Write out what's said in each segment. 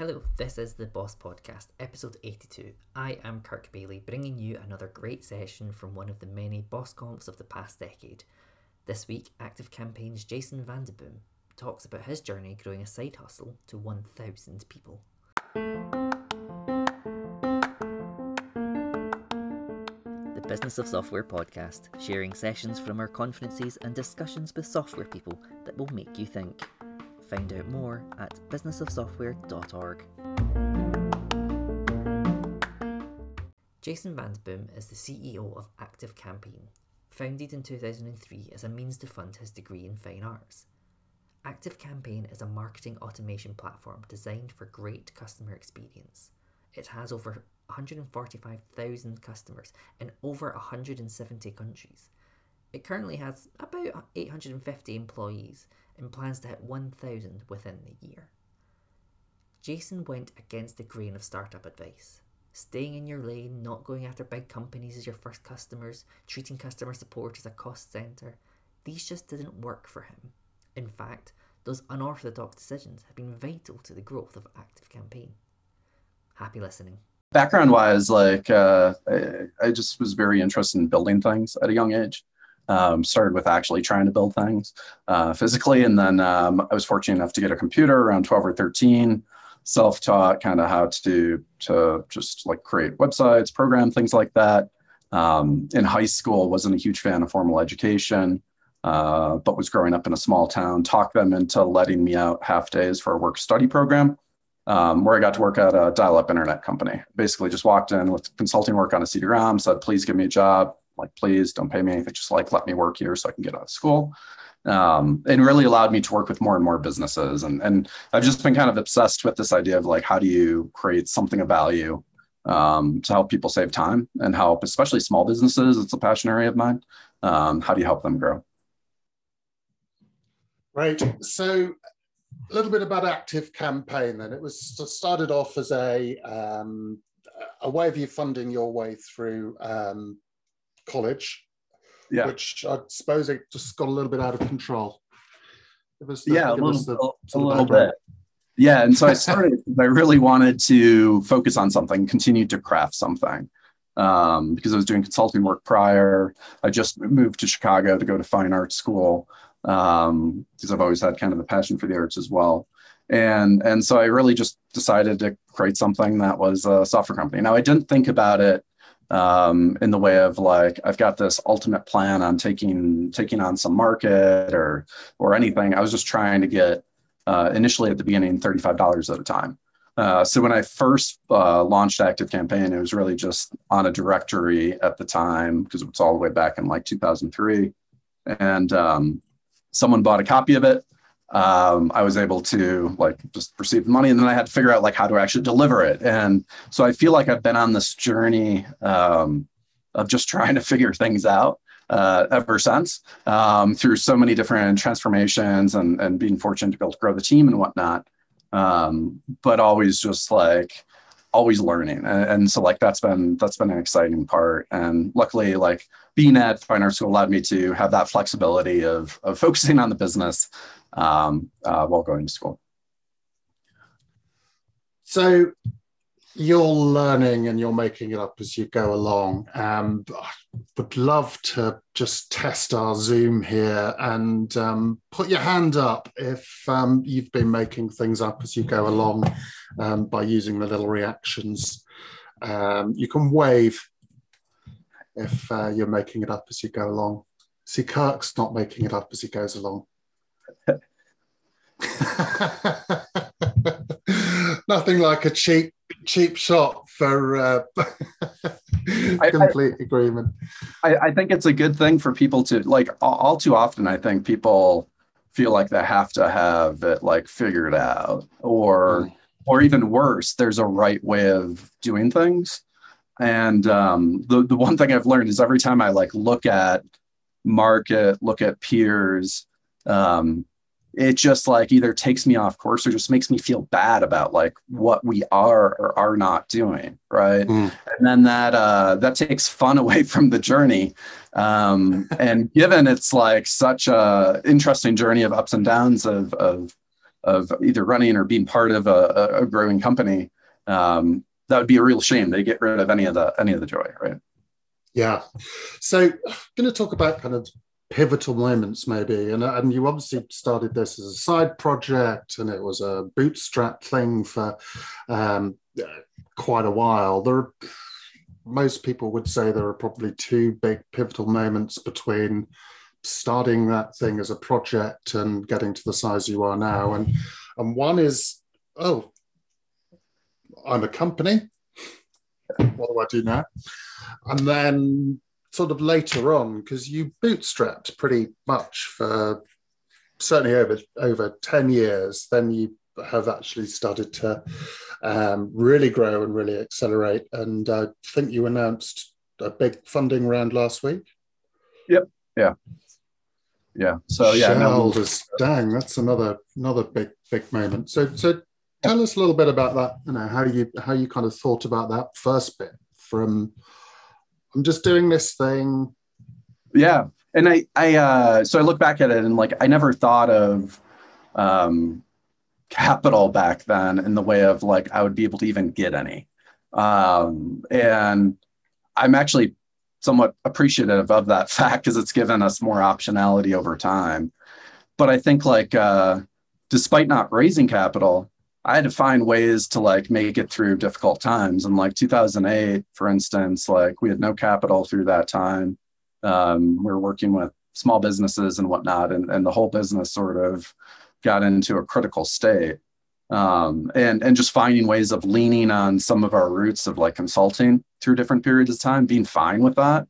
Hello, this is the Boss Podcast, episode 82. I am Kirk Bailey, bringing you another great session from one of the many Boss Comps of the past decade. This week, Active Campaign's Jason VandeBoom talks about his journey growing a side hustle to 1,000 people. The Business of Software podcast, sharing sessions from our conferences and discussions with software people that will make you think. Find out more at businessofsoftware.org. Jason VandeBoom is the CEO of Active Campaign, founded in 2003 as a means to fund his degree in fine arts. Active Campaign is a marketing automation platform designed for great customer experience. It has over 145,000 customers in over 170 countries. It currently has about 850 employees and plans to hit 1,000 within the year. Jason went against the grain of startup advice. Staying in your lane, not going after big companies as your first customers, treating customer support as a cost centre, these just didn't work for him. In fact, those unorthodox decisions have been vital to the growth of Active Campaign. Happy listening background wise like uh, I, I, just was very interested in building things at a young age um, started with actually trying to build things uh, physically and then um, i was fortunate enough to get a computer around 12 or 13 self-taught kind of how to to just like create websites program things like that um, in high school wasn't a huge fan of formal education uh, but was growing up in a small town talked them into letting me out half days for a work study program um, where I got to work at a dial-up internet company. Basically, just walked in with consulting work on a CD-ROM, said, "Please give me a job. Like, please don't pay me anything. Just like let me work here so I can get out of school." Um, and really allowed me to work with more and more businesses. And and I've just been kind of obsessed with this idea of like, how do you create something of value um, to help people save time and help, especially small businesses. It's a passion area of mine. Um, how do you help them grow? Right. So a little bit about active campaign then it was started off as a um, a way of you funding your way through um, college yeah. which i suppose it just got a little bit out of control it was the, yeah a little, the, a little bit yeah and so i started i really wanted to focus on something continue to craft something um, because i was doing consulting work prior i just moved to chicago to go to fine art school um, because I've always had kind of a passion for the arts as well. And, and so I really just decided to create something that was a software company. Now I didn't think about it um, in the way of like I've got this ultimate plan on taking taking on some market or or anything. I was just trying to get uh, initially at the beginning thirty five dollars at a time. Uh, so when I first uh, launched Active Campaign, it was really just on a directory at the time because it was all the way back in like 2003, and um, someone bought a copy of it. Um, I was able to like just receive the money, and then I had to figure out like how to actually deliver it. And so I feel like I've been on this journey um, of just trying to figure things out uh, ever since um, through so many different transformations and and being fortunate to be able to grow the team and whatnot. Um, but always just like always learning and, and, so like that's been that's been an exciting part and luckily like being at fine art school allowed me to have that flexibility of of focusing on the business um, uh, while going to school so you're learning and you're making it up as you go along. Um, I would love to just test our Zoom here and um, put your hand up if um, you've been making things up as you go along um, by using the little reactions. Um, you can wave if uh, you're making it up as you go along. See, Kirk's not making it up as he goes along. Nothing like a cheap cheap shot for uh, complete I, agreement. I, I, think it's a good thing for people to like. All, all, too often, I think people feel like they have to have it like figured out, or mm. or even worse, there's a right way of doing things. And um, the the one thing I've learned is every time I like look at market, look at peers, um, it just like either takes me off course or just makes me feel bad about like what we are or are not doing right mm. and then that uh that takes fun away from the journey um and given it's like such a interesting journey of ups and downs of of of either running or being part of a, a growing company, um, that would be a real shame. They get rid of any of the any of the joy, right? Yeah. So, I'm going to talk about kind of pivotal moments, maybe. And, and you obviously started this as a side project, and it was a bootstrap thing for um, quite a while. There, are, most people would say there are probably two big pivotal moments between starting that thing as a project and getting to the size you are now. And and one is, oh, I'm a company. What do I do now? And then sort of later on, because you bootstrapped pretty much for certainly over over 10 years, then you have actually started to um, really grow and really accelerate. And I think you announced a big funding round last week. Yep. Yeah. Yeah. So yeah. Shareholders, no, dang, that's another another big big moment. So so tell us a little bit about that. You know how you how you kind of thought about that first bit from I'm just doing this thing. Yeah. And I, I, uh, so I look back at it and like, I never thought of, um, capital back then in the way of like, I would be able to even get any. Um, and I'm actually somewhat appreciative of that fact because it's given us more optionality over time. But I think like, uh, despite not raising capital, I had to find ways to like make it through difficult times. And like 2008, for instance, like we had no capital through that time. Um, we were working with small businesses and whatnot, and, and the whole business sort of got into a critical state. Um, and and just finding ways of leaning on some of our roots of like consulting through different periods of time, being fine with that.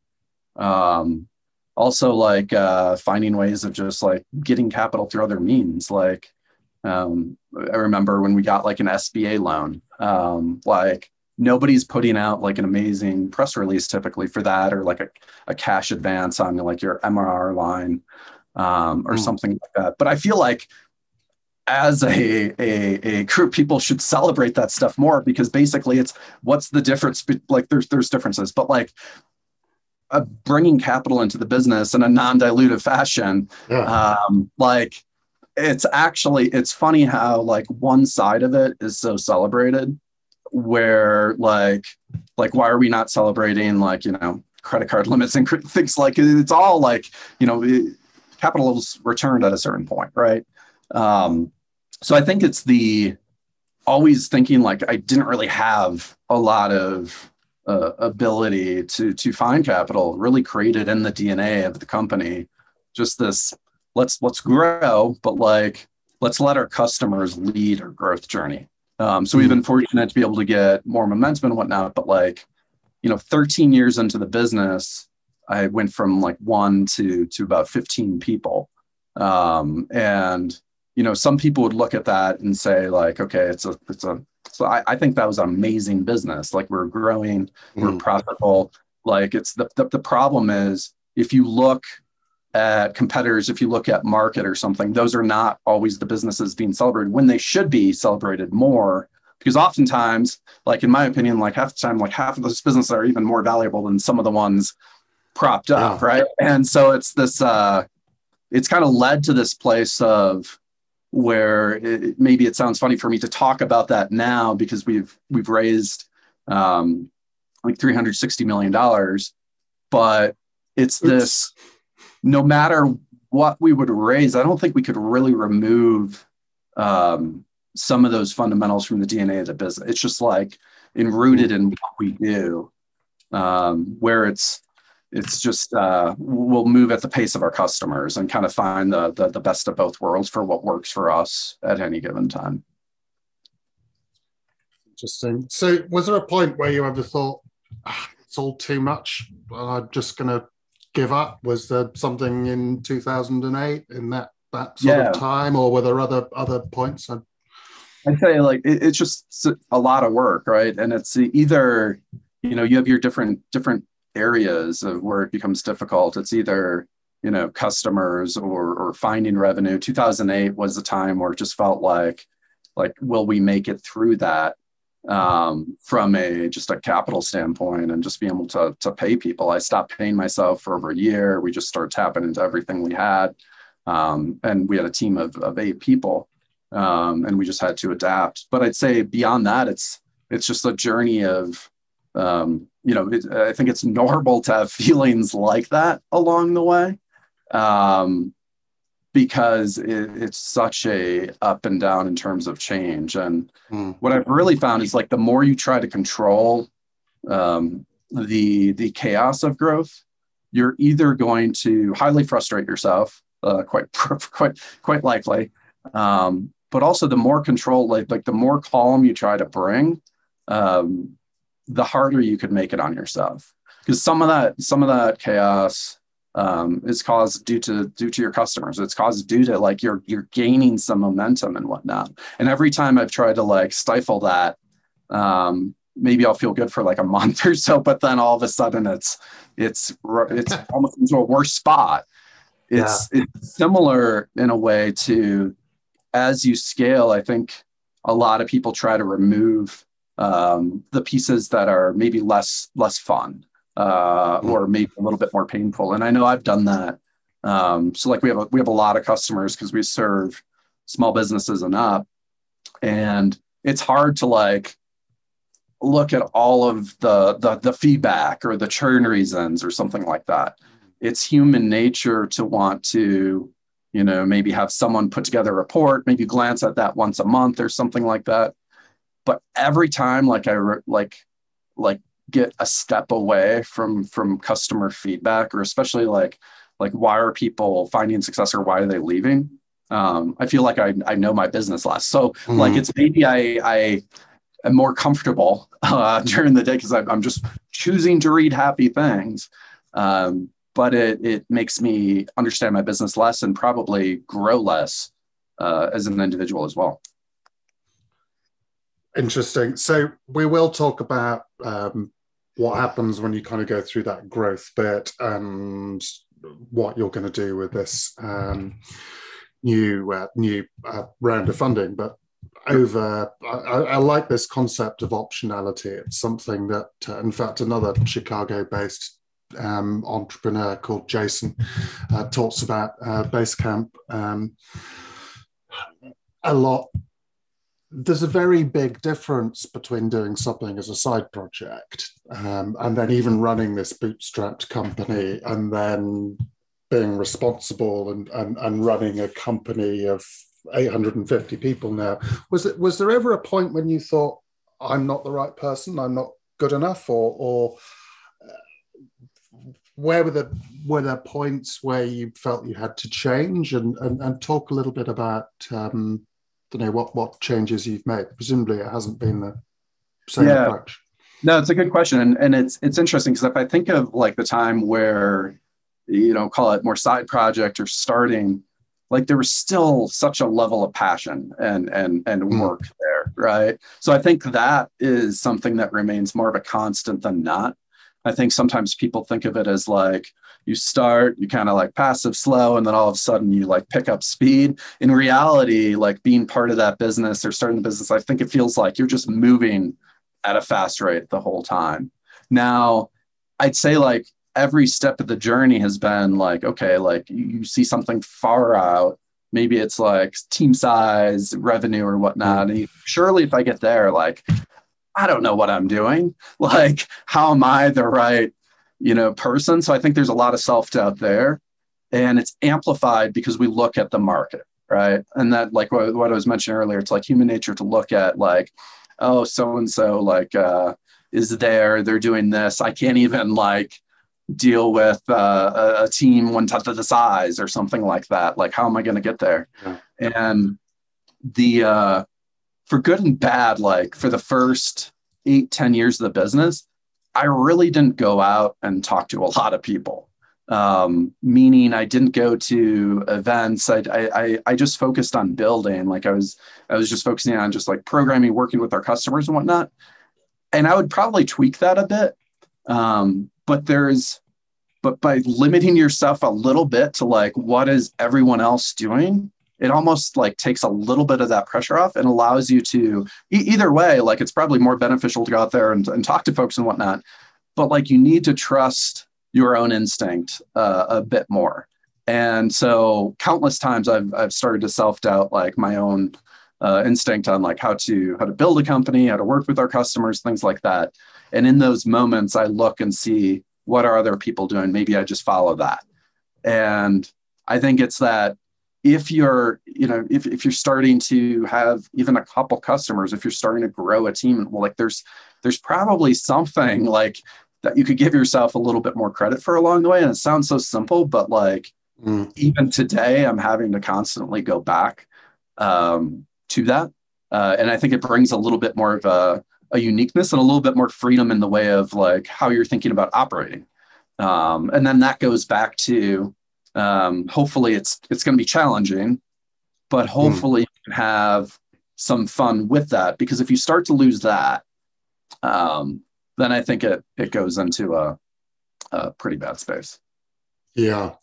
Um, also, like uh, finding ways of just like getting capital through other means, like um, I remember when we got like an SBA loan, um, like nobody's putting out like an amazing press release typically for that or like a, a cash advance on like your MRR line um, or mm. something like that. But I feel like as a, a, a group, people should celebrate that stuff more because basically it's what's the difference? Like there's, there's differences, but like uh, bringing capital into the business in a non-dilutive fashion, yeah. um, like it's actually it's funny how like one side of it is so celebrated where like like why are we not celebrating like you know credit card limits and things like it's all like you know it, capital's returned at a certain point right? Um so i think it's the always thinking like i didn't really have a lot of uh, ability to to find capital really created in the dna of the company. Just this let's let's grow, but like let's let our customers lead our growth journey. Um, so we've been fortunate to be able to get more momentum and whatnot, but like, you know, 13 years into the business, I went from like one to to about 15 people. Um, and you know, some people would look at that and say, like, okay, it's a it's a so I, I think that was an amazing business. Like we're growing, we're mm. profitable. Like it's the, the the problem is if you look at competitors, if you look at market or something, those are not always the businesses being celebrated when they should be celebrated more. Because oftentimes, like in my opinion, like half the time, like half of those businesses are even more valuable than some of the ones propped up, yeah. right? And so it's this, uh, it's kind of led to this place of where it, maybe it sounds funny for me to talk about that now because we've we've raised um, like 360 million dollars, but it's this no matter what we would raise, I don't think we could really remove um, some of those fundamentals from the DNA of the business. It's just like enrooted in what we do, um, where it's it's just uh, we'll move at the pace of our customers and kind of find the, the the best of both worlds for what works for us at any given time. Interesting. So, was there a point where you ever thought ah, it's all too much? I'm just going to give up? Was there something in 2008 in that that sort yeah. of time, or were there other other points? I'd, I'd say like it, it's just a lot of work, right? And it's either you know you have your different different areas of where it becomes difficult. It's either you know customers or or finding revenue. 2008 was the time where it just felt like like will we make it through that um, from a just a capital standpoint and just being able to to pay people. I stopped paying myself for over a year. We just started tapping into everything we had, um, and we had a team of of eight people. um, and we just had to adapt. But I'd say beyond that, it's it's just a journey of um, you know it, I think it's normal to have feelings like that along the way. Um, because it, it's such a up and down in terms of change and mm. what i've really found is like the more you try to control um, the the chaos of growth you're either going to highly frustrate yourself uh, quite quite quite likely um, but also the more control like like the more calm you try to bring um, the harder you could make it on yourself because some of that some of that chaos um, is caused due to due to your customers. It's caused due to like you're you're gaining some momentum and whatnot. And every time I've tried to like stifle that, um, maybe I'll feel good for like a month or so, but then all of a sudden it's it's it's almost into a worse spot. It's yeah. it's similar in a way to as you scale. I think a lot of people try to remove um, the pieces that are maybe less less fun uh, or maybe a little bit more painful. And I know I've done that. Um, so like we have a, we have a lot of customers because we serve small businesses and up, and it's hard to like look at all of the, the the feedback or the churn reasons or something like that. It's human nature to want to, you know, maybe have someone put together a report, maybe glance at that once a month or something like that. But every time, like I like like get a step away from from customer feedback or especially like like why are people finding success or why are they leaving um, i feel like I, I know my business less so mm-hmm. like it's maybe i i am more comfortable uh, during the day because I'm just choosing to read happy things um, but it it makes me understand my business less and probably grow less uh, as an individual as well Interesting. So we will talk about um, what happens when you kind of go through that growth bit and what you're going to do with this um, new uh, new uh, round of funding. But over, I, I, like this concept of optionality. It's something that, uh, in fact, another Chicago-based um, entrepreneur called Jason uh, talks about uh, Basecamp um, a lot there's a very big difference between doing something as a side project um, and then even running this bootstrapped company and then being responsible and, and, and running a company of 850 people now. Was it was there ever a point when you thought I'm not the right person, I'm not good enough, or or uh, where were the were there points where you felt you had to change and and, and talk a little bit about um, don't know what what changes you've made. Presumably, it hasn't been the same yeah. approach. No, it's a good question, and and it's it's interesting because if I think of like the time where, you know, call it more side project or starting, like there was still such a level of passion and and and mm. work there, right? So I think that is something that remains more of a constant than not. I think sometimes people think of it as like, you start, you kind of like passive slow, and then all of a sudden you like pick up speed. In reality, like being part of that business or starting the business, I think it feels like you're just moving at a fast rate the whole time. Now, I'd say like every step of the journey has been like, okay, like you, see something far out. Maybe it's like team size, revenue, or whatnot. Mm-hmm. And surely, if I get there, like I don't know what I'm doing. Like, how am I the right you know, person. So I think there's a lot of self doubt there. And it's amplified because we look at the market, right? And that, like what, what I was mentioning earlier, it's like human nature to look at, like, oh, so and so, like, uh, is there, they're doing this. I can't even, like, deal with uh, a, a, team one tenth of the size or something like that. Like, how am I going to get there? Yeah. And the, uh, for good and bad, like, for the first eight ten years of the business, I really didn't go out and talk to a lot of people. Um, meaning I didn't go to events. I, I, I just focused on building. Like I was, I was just focusing on just like programming, working with our customers and whatnot. And I would probably tweak that a bit. Um, but there's, but by limiting yourself a little bit to like what is everyone else doing, it almost like takes a little bit of that pressure off and allows you to e- either way like it's probably more beneficial to go out there and, and talk to folks and whatnot but like you need to trust your own instinct uh, a bit more and so countless times i've, I've started to self-doubt like my own uh, instinct on like how to how to build a company, how to work with our customers, things like that. And in those moments, I look and see what are other people doing. Maybe I just follow that. And I think it's that if you're you know if, if you're starting to have even a couple customers if you're starting to grow a team well like there's there's probably something like that you could give yourself a little bit more credit for along the way. And it sounds so simple but like mm. even today i'm having to constantly go back um, to that. Uh, and i think it brings a little bit more of a, a uniqueness and a little bit more freedom in the way of like how you're thinking about operating. Um, and then that goes back to um, hopefully, it's it's going to be challenging, but hmm. hopefully, mm. you can have some fun with that. Because if you start to lose that, um, then I think it it goes into a, a pretty bad space. Yeah.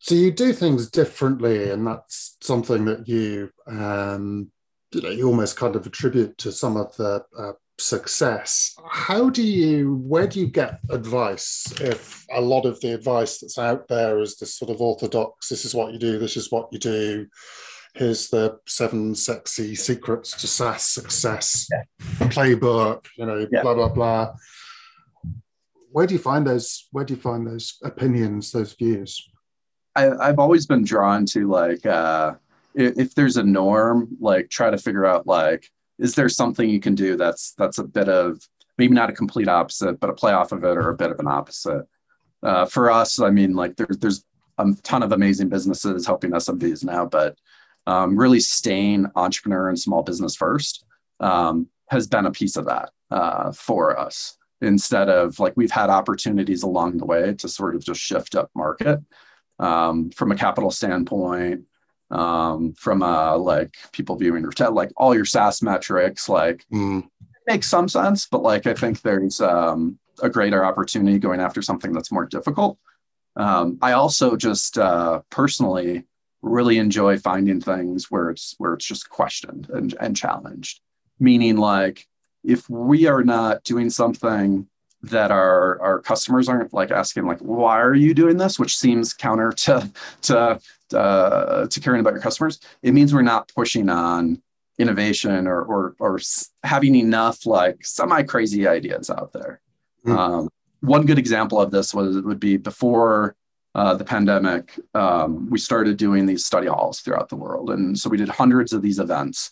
So you do things differently, and that's something that you um, you know you almost kind of attribute to some of the uh, success how do you where do you get advice if a lot of the advice that's out there is this sort of orthodox this is what you do this is what you do here's the seven sexy secrets to SaaS success yeah. playbook you know yeah. blah blah blah where do you find those where do you find those opinions those views I, i've always been drawn to like uh if, if there's a norm like try to figure out like is there something you can do that's that's a bit of maybe not a complete opposite, but a play off of it or a bit of an opposite? Uh, for us, I mean, like there's there's a ton of amazing businesses helping SMBs now, but um, really staying entrepreneur and small business first um, has been a piece of that uh, for us. Instead of like we've had opportunities along the way to sort of just shift up market um, from a capital standpoint, um, from uh, like people viewing your like all your SaaS metrics, like mm. makes some sense, but like I think there's um, a greater opportunity going after something that's more difficult. Um, I also just uh, personally really enjoy finding things where it's where it's just questioned and, and challenged. Meaning, like if we are not doing something that our our customers aren't like asking like why are you doing this? which seems counter to to uh, to caring about your customers. It means we're not pushing on innovation or or, or having enough like semi crazy ideas out there. Mm. um, one good example of this was would be before uh, the pandemic um, we started doing these study halls throughout the world. And so we did hundreds of these events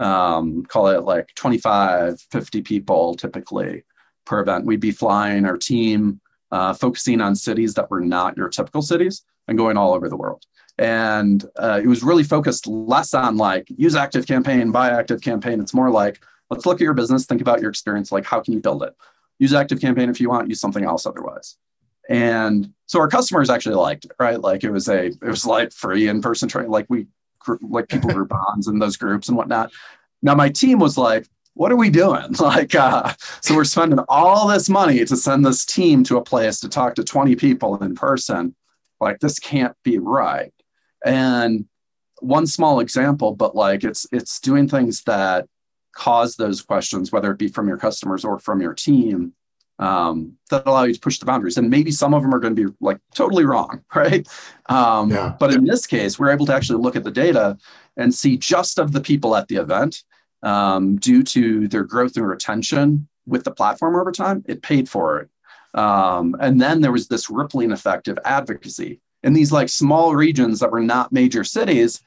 um, call it like 25 50 people typically per event. We'd be flying our team, uh, focusing on cities that were not your typical cities and going all over the world. And uh, it was really focused less on like use active campaign, buy active campaign. It's more like let's look at your business, think about your experience, like how can you build it? Use active campaign if you want, use something else otherwise. And so our customers actually liked it, right? Like it was a it was like free in person training, like we like people grew bonds in those groups and whatnot. Now my team was like, what are we doing? Like, uh, so we're spending all this money to send this team to a place to talk to 20 people in person. Like, this can't be right. And one small example, but like it's it's doing things that cause those questions, whether it be from your customers or from your team, um, that allow you to push the boundaries. And maybe some of them are going to be like totally wrong, right? Um, yeah. But in this case, we're able to actually look at the data and see just of the people at the event um, due to their growth and retention with the platform over time, it paid for it. Um, and then there was this rippling effect of advocacy in these like small regions that were not major cities.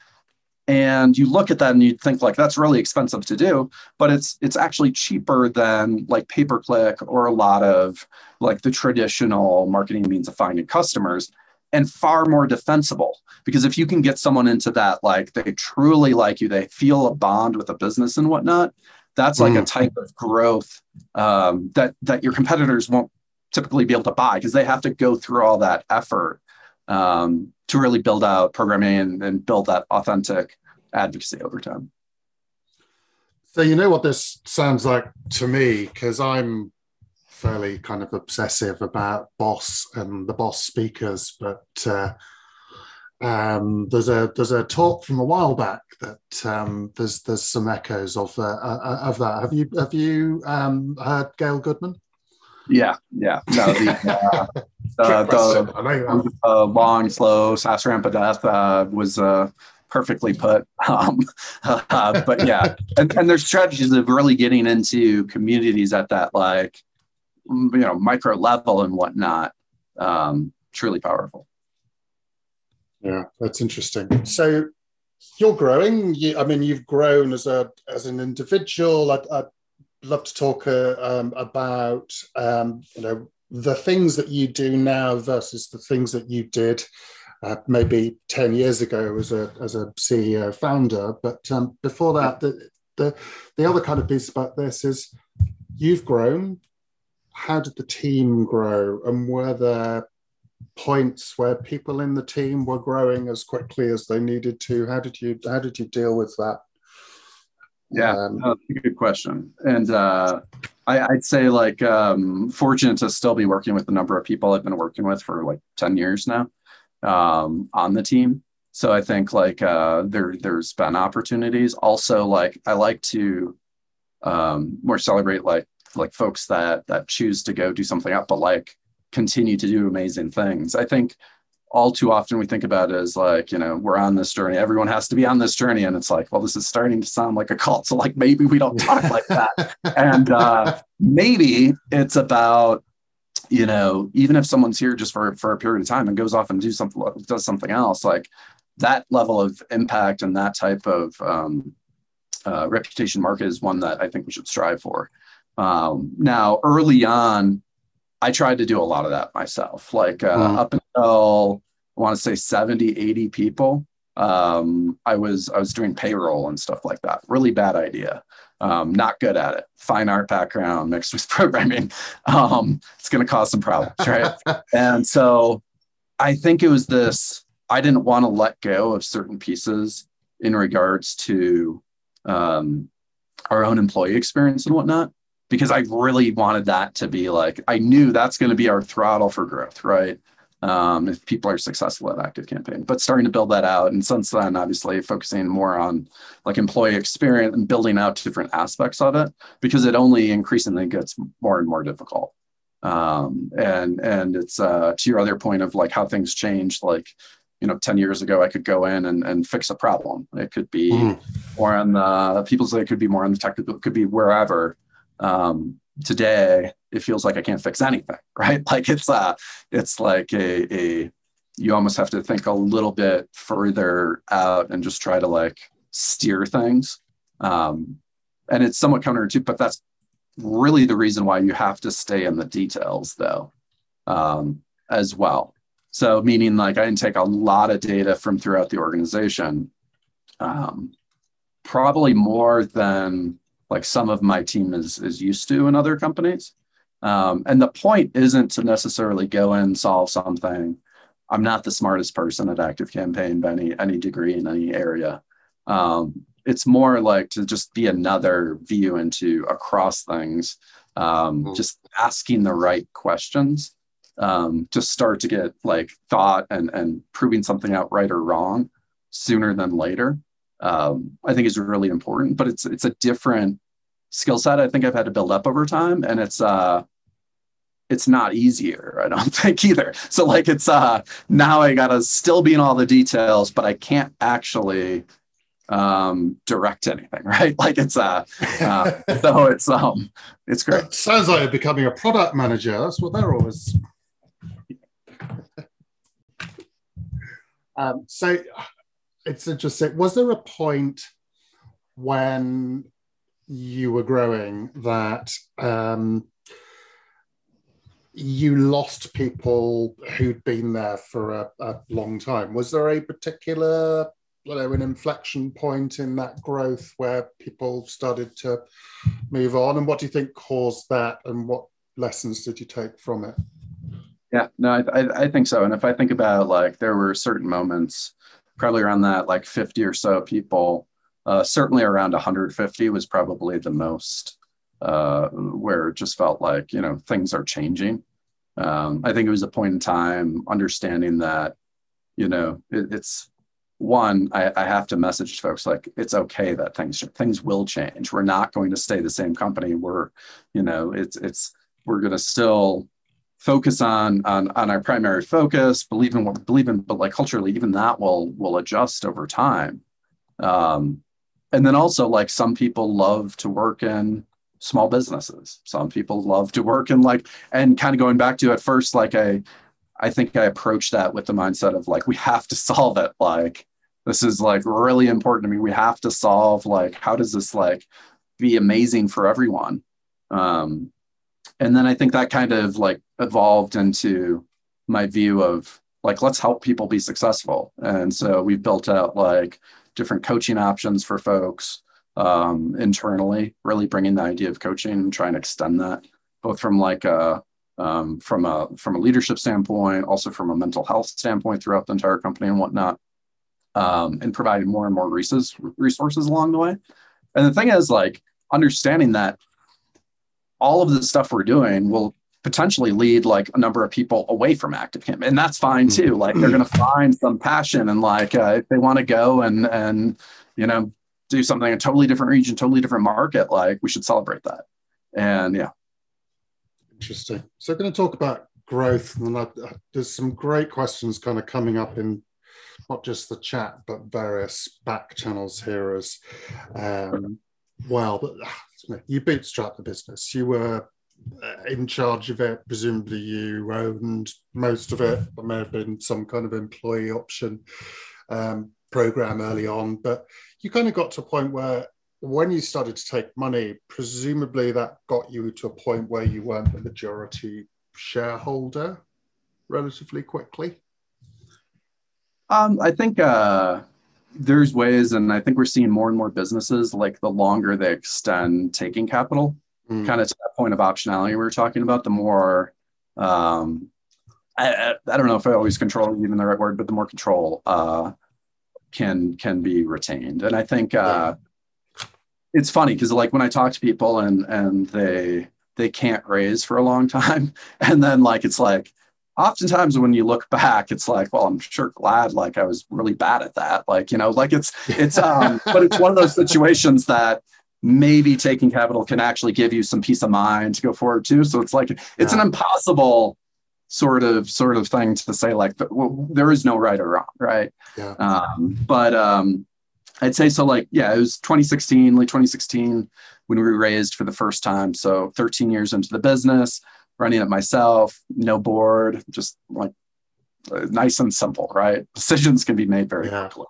And you look at that and you think like that's really expensive to do, but it's it's actually cheaper than like pay per click or a lot of like the traditional marketing means of finding customers and far more defensible because if you can get someone into that like they truly like you they feel a bond with a business and whatnot that's like mm. a type of growth um, that that your competitors won't typically be able to buy because they have to go through all that effort um, to really build out programming and, and build that authentic advocacy over time so you know what this sounds like to me because i'm fairly kind of obsessive about Boss and the Boss speakers, but uh, um, there's a there's a talk from a while back that um, there's there's some echoes of uh, uh, of that. Have you have you um, heard Gail Goodman? Yeah, yeah. No, the, uh, the, the long, slow SaaS ramp of death uh, was uh, perfectly put. Um, uh, but yeah, and, and there's strategies of really getting into communities at that like you know micro level and whatnot. Um, truly powerful. Yeah, that's interesting. So you're growing. You, I mean, you've grown as a as an individual. I'd, I'd love to talk uh, um, about um, you know the things that you do now versus the things that you did uh, maybe 10 years ago as a, as a CEO founder. But um, before that, the, the, the other kind of piece about this is you've grown. How did the team grow? And were there points where people in the team were growing as quickly as they needed to? How did you, how did you deal with that? Yeah, um, that's a good question. And uh, I, would say like um, fortunate to still be working with the number of people I've been working with for like 10 years now um, on the team. So I think like uh, there there's been opportunities. Also, like I like to um, more celebrate like like folks that that choose to go do something up, but like continue to do amazing things. I think all too often we think about it as like you know we're on this journey. Everyone has to be on this journey. And it's like well this is starting to sound like a cult. So like maybe we don't talk like that. And uh, maybe it's about you know even if someone's here just for for a period of time and goes off and do something does something else like that level of impact and that type of um, uh, reputation market is one that i think we should strive for um, now early on I tried to do a lot of that myself. Like uh, mm. up until I want to say 70, 80 people, um, I was I was doing payroll and stuff like that. Really bad idea. Um, not good at it. Fine art background mixed with programming. Um, it's going to cause some problems, right? and so I think it was this. I didn't want to let go of certain pieces in regards to um, our own employee experience and whatnot because I really wanted that to be like, I knew that's going to be our throttle for growth, right? Um, if people are successful at active campaign but starting to build that out and since then obviously focusing more on like employee experience and building out different aspects of it because it only increasingly gets more and more difficult um, and and it's uh, to your other point of like how things change, like you know 10 years ago i could go in and, and fix a problem it could be mm. more on the people say it could be more on the technical it could be wherever um, today it feels like I can't fix anything, right? Like it's uh it's like a a you almost have to think a little bit further out and just try to like steer things. Um, and it's somewhat counterintuitive, but that's really the reason why you have to stay in the details though, um, as well. So meaning like I take a lot of data from throughout the organization, um, probably more than like some of my team is is used to in other companies. Um, and the point isn't to necessarily go and solve something. I'm not the smartest person at Active Campaign by any any degree in any area. Um, it's more like to just be another view into across things, um, mm-hmm. just asking the right questions um, to start to get like thought and and proving something out right or wrong sooner than later um, I think is really important. But it's it's a different skill set I think I've had to build up over time, and it's uh it's not easier, I don't think either. So like it's uh now I gotta still be in all the details, but I can't actually um direct anything, right? Like it's uh, uh so it's um it's great. It sounds like you're becoming a product manager. That's what they're always um so it's interesting. Was there a point when you were growing that um, you lost people who'd been there for a, a, long time? Was there a particular, you know, an inflection point in that growth where people started to move on? And what do you think caused that? And what lessons did you take from it? Yeah, no, I, I, I think so. And if I think about like there were certain moments probably around that like 50 or so people. Uh, certainly around 150 was probably the most uh, where it just felt like, you know, things are changing. Um, I think it was a point in time understanding that, you know, it, it's one, I, I, have to message folks like it's okay that things things will change. We're not going to stay the same company. We're, you know, it's it's we're going to still focus on on on our primary focus, believe in what believe in, but like culturally, even that will will adjust over time. Um, and then also like some people love to work in small businesses. Some people love to work in like and kind of going back to at first like I I think I approached that with the mindset of like we have to solve it like this is like really important to me. We have to solve like how does this like be amazing for everyone. Um, and then I think that kind of like evolved into my view of like let's help people be successful. And so we've built out like different coaching options for folks um, internally, really bringing the idea of coaching and trying to extend that both from like a um, from a from a leadership standpoint, also from a mental health standpoint throughout the entire company and whatnot, um, and providing more and more resources resources along the way. And the thing is, like understanding that all of the stuff we're doing will potentially lead like a number of people away from active camp. And that's fine hmm. too. Like they're going to find some passion and like uh, if they want to go and and you know do something in a totally different region totally different market like we should celebrate that. And yeah. Interesting. So going to talk about growth and I, I, there's some great questions kind of coming up in not just the chat but various back channels here as um, well but you bootstrapped the business. You were uh, in charge of it. Presumably, you owned most of it. There may have been some kind of employee option um, program early on, but you kind of got to a point where when you started to take money, presumably that got you to a point where you weren't the majority shareholder relatively quickly. Um, I think uh, there's ways, and I think we're seeing more and more businesses like the longer they extend taking capital, mm. kind of to that point of optionality we were talking about, the more um, I, I, don't know if I always control even the right word, but the more control uh, can can be retained. And I think uh, it's funny because like when I talk to people and and they they can't raise for a long time, and then like it's like oftentimes when you look back it's like well i'm sure glad like i was really bad at that. Like you know like it's it's um but it's one of those situations that maybe taking capital can actually give you some peace of mind to go forward too. So it's like it's yeah. an impossible sort of sort of thing to say like well, there is no right or wrong right? Yeah. Um but um i'd say so like yeah it was 2016 late 2016 when we raised for the first time. So 13 years into the business running it myself, no board, just like uh, nice and simple, right? Decisions can be made very yeah. quickly.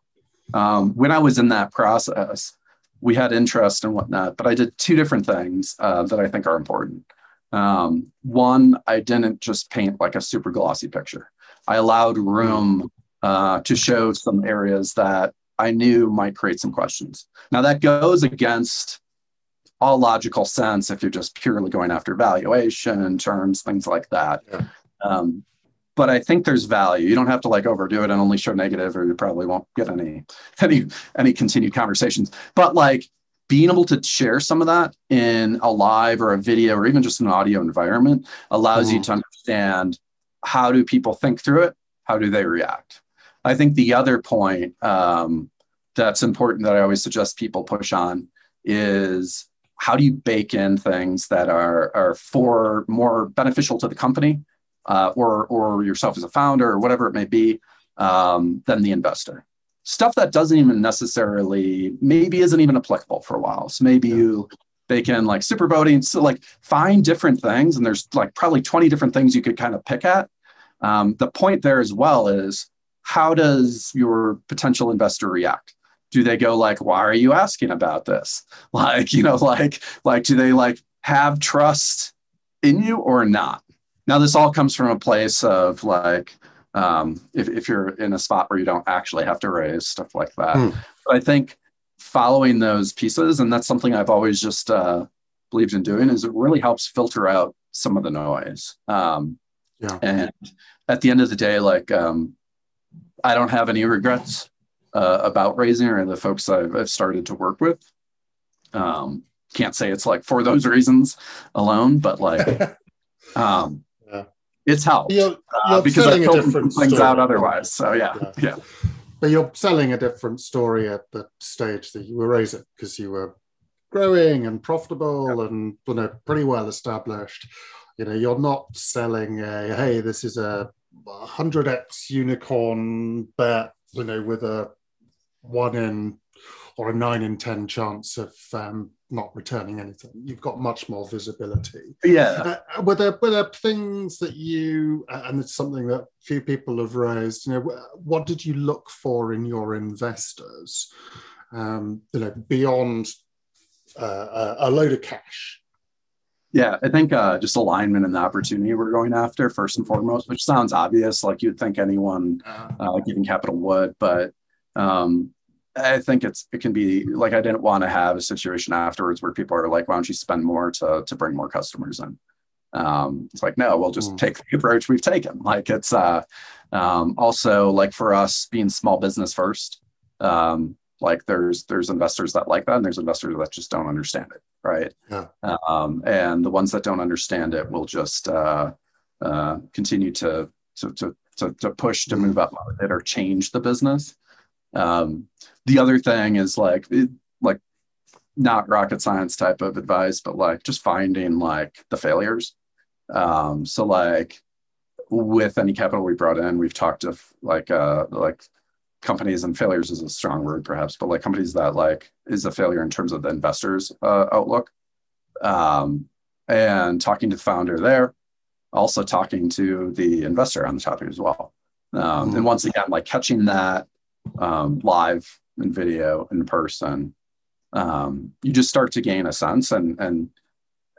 Um, when I was in that process, we had interest and whatnot, but I did two different things uh, that I think are important. Um, one, I didn't just paint like a super glossy picture. I allowed room uh, to show some areas that I knew might create some questions. Now that goes against all logical sense if you're just purely going after valuation terms, things like that. Yeah. Um, but I think there's value. You don't have to like overdo it and only show negative, or you probably won't get any any any continued conversations. But like being able to share some of that in a live or a video or even just an audio environment allows mm. you to understand how do people think through it, how do they react. I think the other point um, that's important that I always suggest people push on is how do you bake in things that are, are for more beneficial to the company uh, or, or yourself as a founder or whatever it may be um, than the investor? Stuff that doesn't even necessarily, maybe isn't even applicable for a while. So maybe yeah. you bake in like super voting. So like find different things, and there's like probably 20 different things you could kind of pick at. Um, the point there as well is how does your potential investor react? Do they go like why are you asking about this? Like you know like like do they like have trust in you or not? Now this all comes from a place of like um, if, if you're in a spot where you don't actually have to raise stuff like that. Hmm. but i think following those pieces and that's something i've always just uh, believed in doing is it really helps filter out some of the noise. Um, yeah. and at the end of the day like um, i don't have any regrets uh, about raising or the folks I've, I've, started to work with. Um, can't say it's like for those reasons alone, but like um, yeah. it's helped you're, uh, you're uh, because I filled things story. out otherwise. So yeah, yeah, yeah. But you're selling a different story at the stage that you were raising because you were growing and profitable yeah. and you know pretty well established. You know, you're not selling a hey, this is a 100x unicorn bet, you know, with a one in or a nine in 10 chance of um, not returning anything. You've got much more visibility. Yeah. Uh, were, there, were there things that you, and it's something that few people have raised, you know, what did you look for in your investors, um, you know, beyond uh, a load of cash? Yeah, I think uh, just alignment and the opportunity we're going after first and foremost, which sounds obvious, like you'd think anyone uh-huh. uh, giving capital would, but um, I think it's it can be like I didn't want to have a situation afterwards where people are like, why don't you spend more to to bring more customers in? Um, it's like no, we'll just mm. take the approach we've taken. Like it's uh, um, also like for us being small business first. Um, like there's there's investors that like that, and there's investors that just don't understand it, right? Yeah. Um, and the ones that don't understand it will just uh, uh, continue to to to to, to push to move up market or change the business. Um, the other thing is like it, like not rocket science type of advice, but like just finding like the failures. Um, so like with any capital we brought in, we've talked to like uh like companies and failures is a strong word perhaps, but like companies that like is a failure in terms of the investors uh, outlook. Um, and talking to the founder there, also talking to the investor on the topic as well. Um, mm-hmm. And once again, like catching that um, live and video in person, um, you just start to gain a sense. And and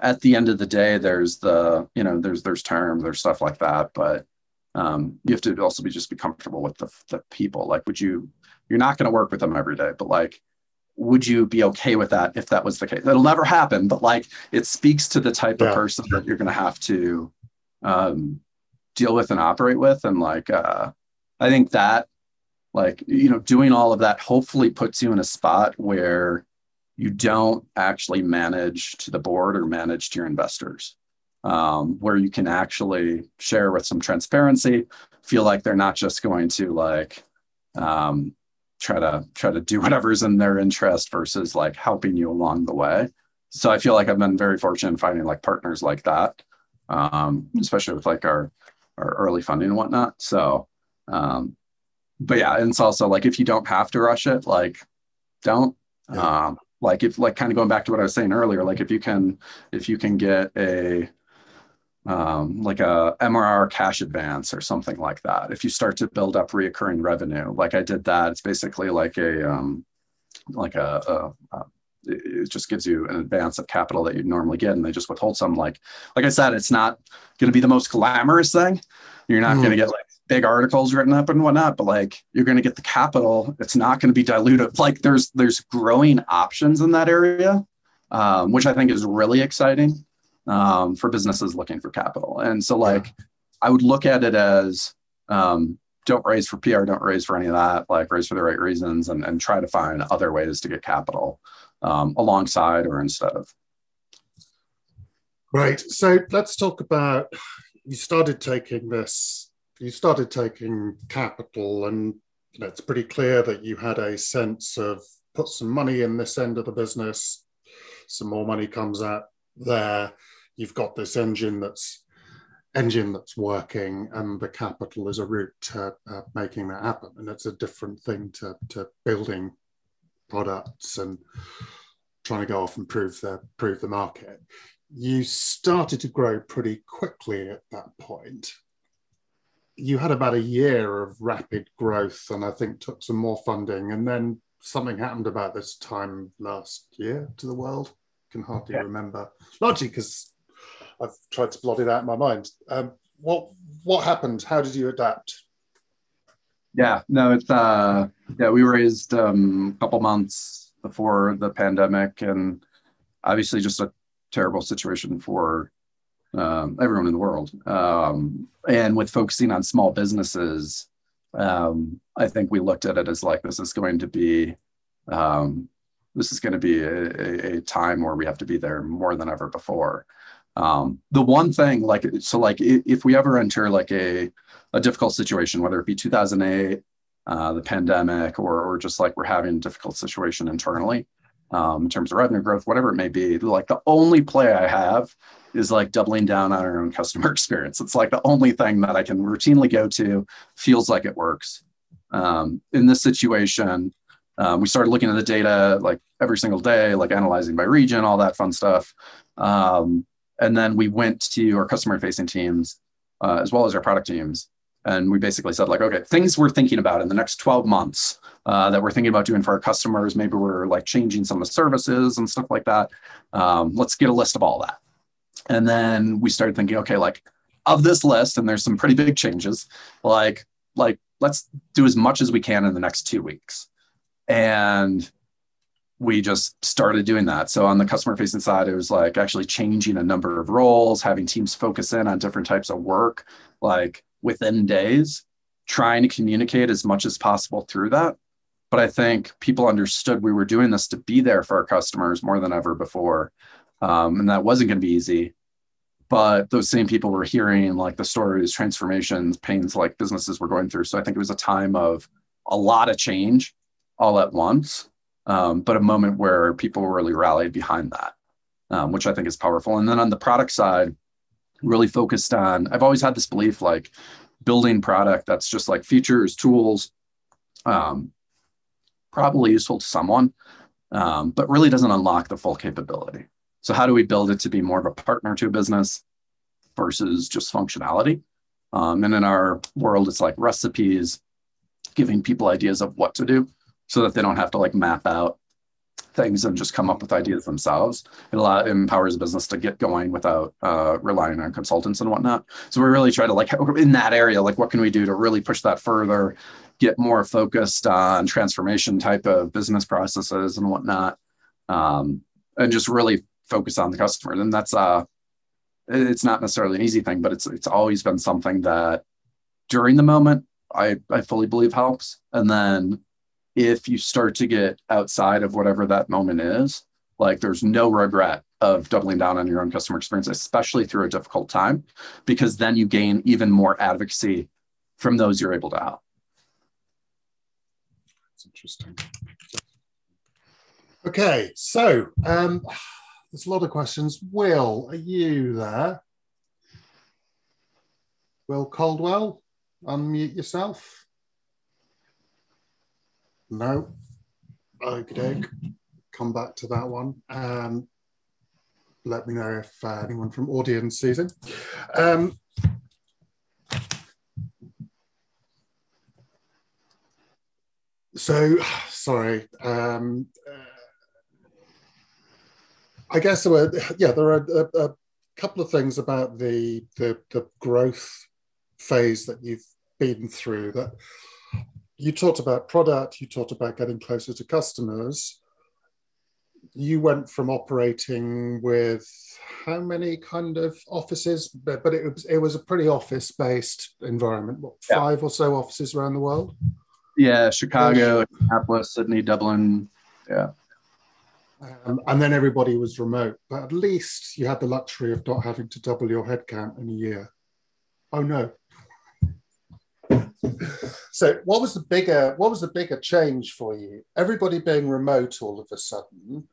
at the end of the day, there's the you know there's there's terms, there's stuff like that, but um, you have to also be just be comfortable with the the people. Like, would you? You're not going to work with them every day, but like would you be okay with that if that was the case? That'll never happen, but like it speaks to the type yeah. of person that you're going to have to um, deal with and operate with. And like, uh, I think that like you know doing all of that hopefully puts you in a spot where you don't actually manage to the board or manage to your investors um, where you can actually share with some transparency feel like they're not just going to like um, try to try to do whatever's in their interest versus like helping you along the way. So i feel like i've been very fortunate in finding like partners like that um, especially with like our our early funding and whatnot. So um, but yeah, and it's also like if you don't have to rush it, like don't. Yeah. Um, like if like kind of going back to what I was saying earlier, like if you can if you can get a um, like a MRR cash advance or something like that. If you start to build up reoccurring revenue, like I did that, it's basically like a um, like a, a, a it just gives you an advance of capital that you'd normally get and they just withhold some like like i said it's not going to be the most glamorous thing you're not mm. going to get like big articles written up and whatnot, but like you're going to get the capital. It's not going to be diluted. Like there's there's growing options in that area, um, which I think is really exciting um, for businesses looking for capital. And so like. I would look at it as um, don't raise for PR, don't raise for any of that. Like raise for the right reasons and and try to find other ways to get capital um, alongside or instead of. Right. So let's talk about you started taking this you started taking capital, and it's pretty clear that you had a sense of put some money in this end of the business, some more money comes out there. You've got this engine that's engine that's working, and the capital is a route to uh, making that happen. And it's a different thing to, to building products and trying to go off and prove the prove the market. You started to grow pretty quickly at that point you had about a year of rapid growth and I think took some more funding. And then something happened about this time last year to the world. Can hardly yeah. remember, largely because I've tried to blot it out in my mind. Um, what what happened? How did you adapt? Yeah, no, it's uh, yeah, we raised um, a couple months before the pandemic, and obviously just a terrible situation for um, everyone in the world. Um, and with focusing on small businesses, um, I think we looked at it as like this is going to be um, this is going to be a, a, time where we have to be there more than ever before. Um, the one thing, like so, like if we ever enter like a a difficult situation, whether it be 2008, uh, the pandemic, or or just like we're having a difficult situation internally. Um, in terms of revenue growth, whatever it may be, like the only play I have is like doubling down on our own customer experience. It's like the only thing that I can routinely go to, feels like it works. Um, in this situation, um, we started looking at the data like every single day, like analyzing by region, all that fun stuff. Um, and then we went to our customer facing teams uh, as well as our product teams. And we basically said, like, okay, things we're thinking about in the next 12 months uh, that we're thinking about doing for our customers. Maybe we're like changing some of the services and stuff like that. Um, let's get a list of all that. And then we started thinking, okay, like of this list, and there's some pretty big changes, like, like let's do as much as we can in the next two weeks. And we just started doing that. So on the customer facing side, it was like actually changing a number of roles, having teams focus in on different types of work, like within days, trying to communicate as much as possible through that. But I think people understood we were doing this to be there for our customers more than ever before. Um, and that wasn't going to be easy. But those same people were hearing like the stories, transformations, pains like businesses were going through. So I think it was a time of a lot of change all at once, um, but a moment where people really rallied behind that, um, which I think is powerful. And then on the product side, really focused on, I've always had this belief like building product that's just like features, tools, um, probably useful to someone, um, but really doesn't unlock the full capability. So, how do we build it to be more of a partner to a business versus just functionality? Um, and in our world, it's like recipes, giving people ideas of what to do so that they don't have to like map out things and just come up with ideas themselves. It allows, empowers business to get going without uh, relying on consultants and whatnot. So we really try to like in that area, like what can we do to really push that further, get more focused on transformation type of business processes and whatnot, um, and just really focus on the customer. And that's uh, it's not necessarily an easy thing, but it's it's always been something that during the moment I I fully believe helps, and then if you start to get outside of whatever that moment is, like there's no regret of doubling down on your own customer experience, especially through a difficult time, because then you gain even more advocacy from those you're able to help. That's interesting. Okay, so um, there's a lot of questions. Will, are you there? Will Caldwell, unmute yourself. No. Okay, come back to that one. Um, let me know if uh, anyone from audience sees it. Um, so, sorry. Um, uh, I guess there were, yeah, there are a, a, couple of things about the, the the growth phase that you've been through that you talked about product, you talked about getting closer to customers. You went from operating with how many kind of offices, but, but it was it was a pretty office based environment. What, yeah. five or so offices around the world? Yeah, Chicago, Minneapolis, Sydney, Dublin. Yeah. Um, and then everybody was remote, but at least you had the luxury of not having to double your headcount in a year. Oh no, so what was the bigger what was the bigger change for you? Everybody being remote all of a sudden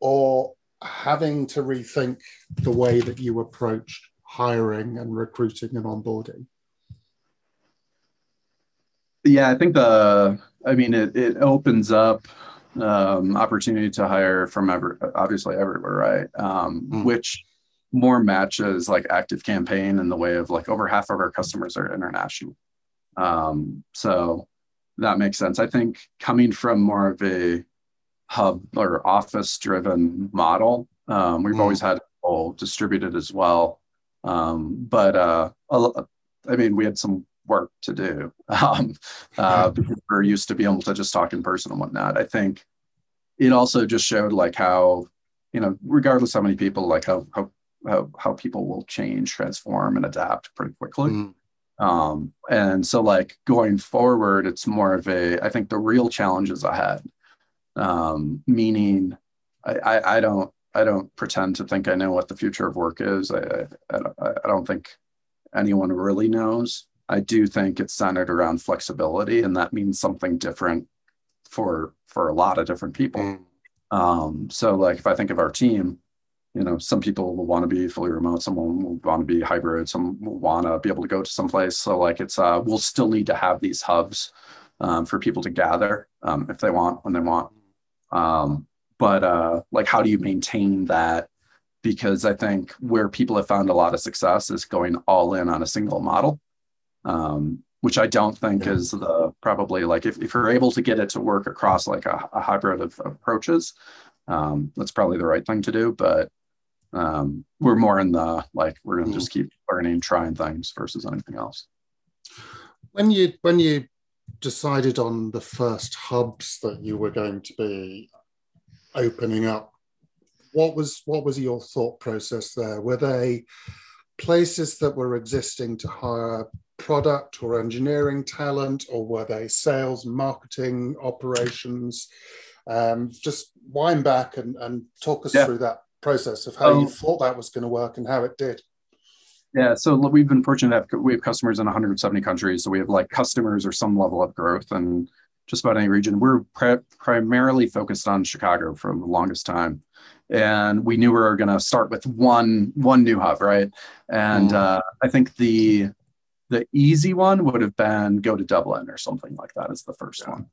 or having to rethink the way that you approached hiring and recruiting and onboarding? Yeah i think the i mean it, it opens up um, opportunity to hire from every, obviously everywhere right? Um, mm. which more matches like ActiveCampaign in the way of like over half of our customers are international um, so that makes sense. I think coming from more of a hub or office driven model, um, we've mm. always had all distributed as well. Um, but uh, I mean, we had some work to do um, uh, because we're used to being able to just talk in person and whatnot. I think it also just showed like how, you know, regardless how many people, like how, how, how, how people will change, transform, and adapt pretty quickly. Mm. Um, and so like going forward, it's more of a, I think the real challenges ahead, um, meaning I, I, I don't, I don't pretend to think I know what the future of work is. I, I, I don't think anyone really knows. I do think it's centered around flexibility, and that means something different for for a lot of different people. Mm. Um, so, like if I think of our team, you know, some people will want to be fully remote, some will want to be hybrid, some will want to be able to go to some place. So like it's uh, we'll still need to have these hubs um, for people to gather um, if they want when they want. Um, but uh, like, how do you maintain that? Because I think where people have found a lot of success is going all in on a single model, um, which I don't think yeah. is the probably like if, if you're able to get it to work across like a, a hybrid of approaches, um, that's probably the right thing to do. But um, we're more in the like we're going to just keep learning, trying things versus anything else. When you when you decided on the first hubs that you were going to be opening up, what was what was your thought process there? Were they places that were existing to hire product or engineering talent, or were they sales, marketing, operations? Um, just wind back and, and talk us yeah. through that process of how um, you thought that was going to work and how it did. Yeah, so we've been fortunate to have we have customers in 170 countries, so we have like customers or some level of growth and just about any region. We're pre- primarily focused on Chicago for the longest time, and we knew we were going to start with one one new hub, right? And mm. uh, I think the the easy one would have been go to Dublin or something like that as the first yeah. one.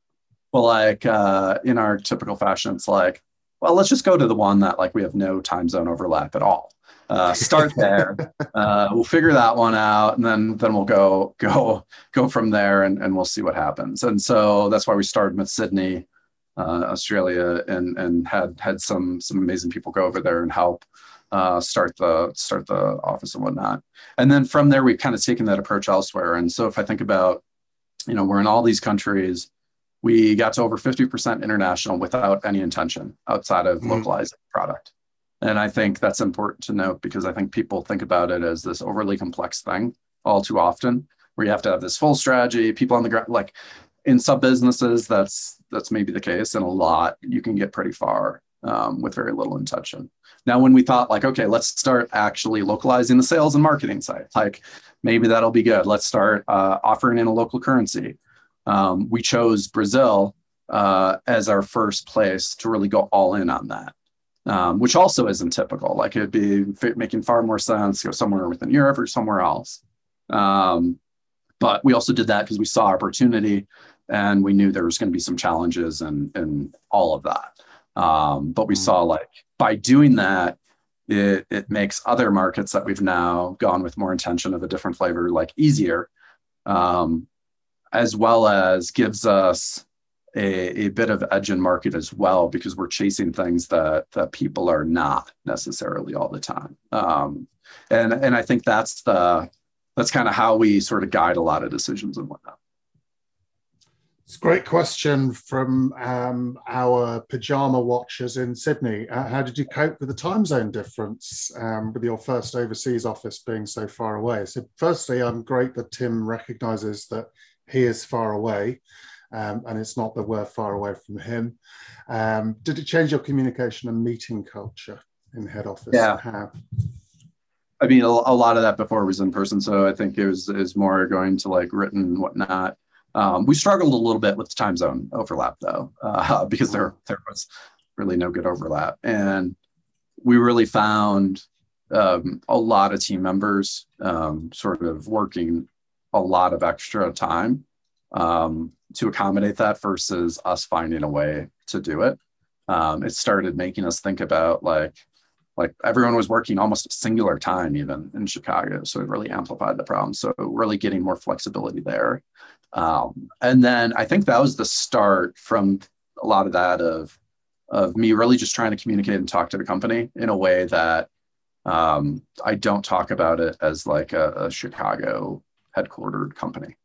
Well, like uh, in our typical fashion, it's like well, let's just go to the one that like we have no time zone overlap at all. Uh, start there. Uh, we'll figure that one out, and then then we'll go go go from there, and, and we'll see what happens. And so that's why we started with Sydney, uh, Australia, and and had had some some amazing people go over there and help uh, start the start the office and whatnot. And then from there, we've kind of taken that approach elsewhere. And so if I think about, you know, we're in all these countries we got to over 50% international without any intention outside of mm-hmm. localizing product. And I think that's important to note because I think people think about it as this overly complex thing all too often, where you have to have this full strategy, people on the ground. Like in sub businesses, that's that's maybe the case. And a lot, you can get pretty far um, with very little intention. Now, when we thought like, okay, let's start actually localizing the sales and marketing side, like maybe that'll be good. Let's start uh, offering in a local currency um, we chose Brazil uh, as our first place to really go all in on that, um, which also isn't typical. Like it'd be making far more sense to go somewhere within Europe or somewhere else. Um, but we also did that because we saw opportunity and we knew there was going to be some challenges and, and all of that. Um, but we mm-hmm. saw like by doing that, it, it makes other markets that we've now gone with more intention of a different flavor like easier um, as well as gives us a, a bit of edge in market as well because we're chasing things that that people are not necessarily all the time um, and and i think that's the that's kind of how we sort of guide a lot of decisions and whatnot it's a great question from um, our pajama watchers in Sydney. Uh, how did you cope with the time zone difference um, with your first overseas office being so far away? So, firstly, I'm great that Tim recognizes that he is far away. Um, and it's not that we're far away from him. Um, did it change your communication and meeting culture in head office? Yeah. How? I mean, a, a, lot of that before was in person, so I think it was is more going to like written and whatnot. Um, we struggled a little bit with time zone overlap though, uh, because there there was really no good overlap, and we really found um, a lot of team members um, sort of working a lot of extra time um, to accommodate that versus us finding a way to do it. Um, it started making us think about like like everyone was working almost a singular time even in Chicago, so it really amplified the problem. So really getting more flexibility there, um, and then I think that was the start from a lot of that of of me really just trying to communicate and talk to the company in a way that um, I don't talk about it as like a, a Chicago headquartered company.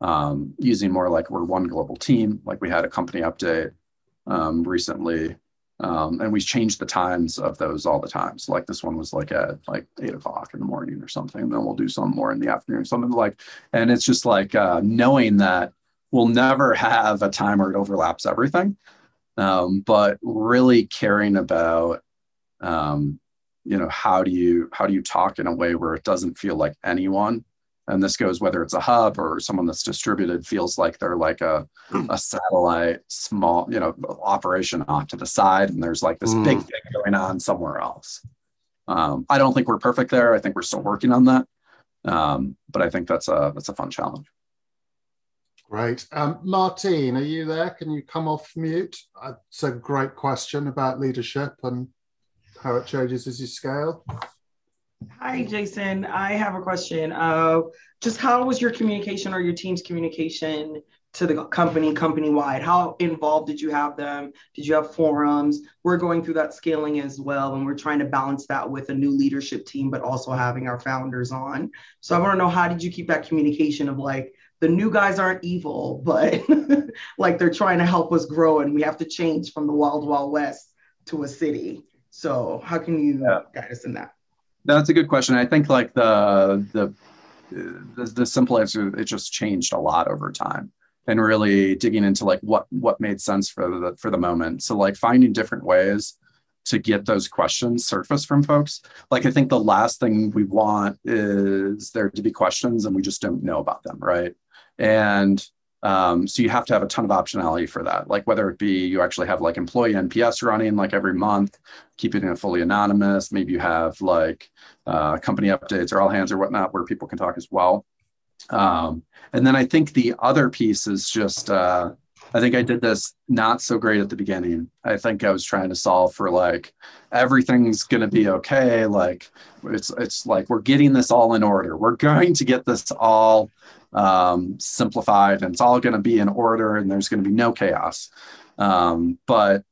Um, using more like we're one global team, like we had a company update um, recently, um, and we changed the times of those all the time. So like this one was like at like eight o'clock in the morning or something. And then we'll do some more in the afternoon, something like, and it's just like uh, knowing that we'll never have a time where it overlaps everything, um, but really caring about um, you know how do you how do you talk in a way where it doesn't feel like anyone and this goes whether it's a hub or someone that's distributed feels like they're like a, hmm. a satellite small you know operation off to the side and there's like this mm. big thing going on somewhere else Um, I don't think we're perfect there. I think we're still working on that. Um, but I think that's a that's a fun challenge. Great. Um, Martine, are you there? Can you come off mute? It's a great question about leadership and how it changes as you scale. Hi, Jason. I have a question. Uh, just how was your communication or your team's communication to the company, company wide? How involved did you have them? Did you have forums? We're going through that scaling as well, and we're trying to balance that with a new leadership team, but also having our founders on. So I want to know how did you keep that communication of like, the new guys aren't evil, but like they're trying to help us grow and we have to change from the wild, wild west to a city. So how can you yeah. guide us in that? That's a good question. I think like the the the, the simple answer it just changed a lot over time and really digging into like what what made sense for the for the moment. So like finding different ways to get those questions surface from folks. Like I think the last thing we want is there to be questions and we just don't know about them, right? And um, so you have to have a ton of optionality for that. Like whether it be you actually have like employee NPS running like every month, keeping it fully anonymous. Maybe you have like uh, company updates or all hands or whatnot where people can talk as well. Um, and then I think the other piece is just uh, I think I did this not so great at the beginning. I think I was trying to solve for like everything's going to be okay. Like it's it's like we're getting this all in order. We're going to get this all um, simplified and it's all going to be in order and there's going to be no chaos. Um, but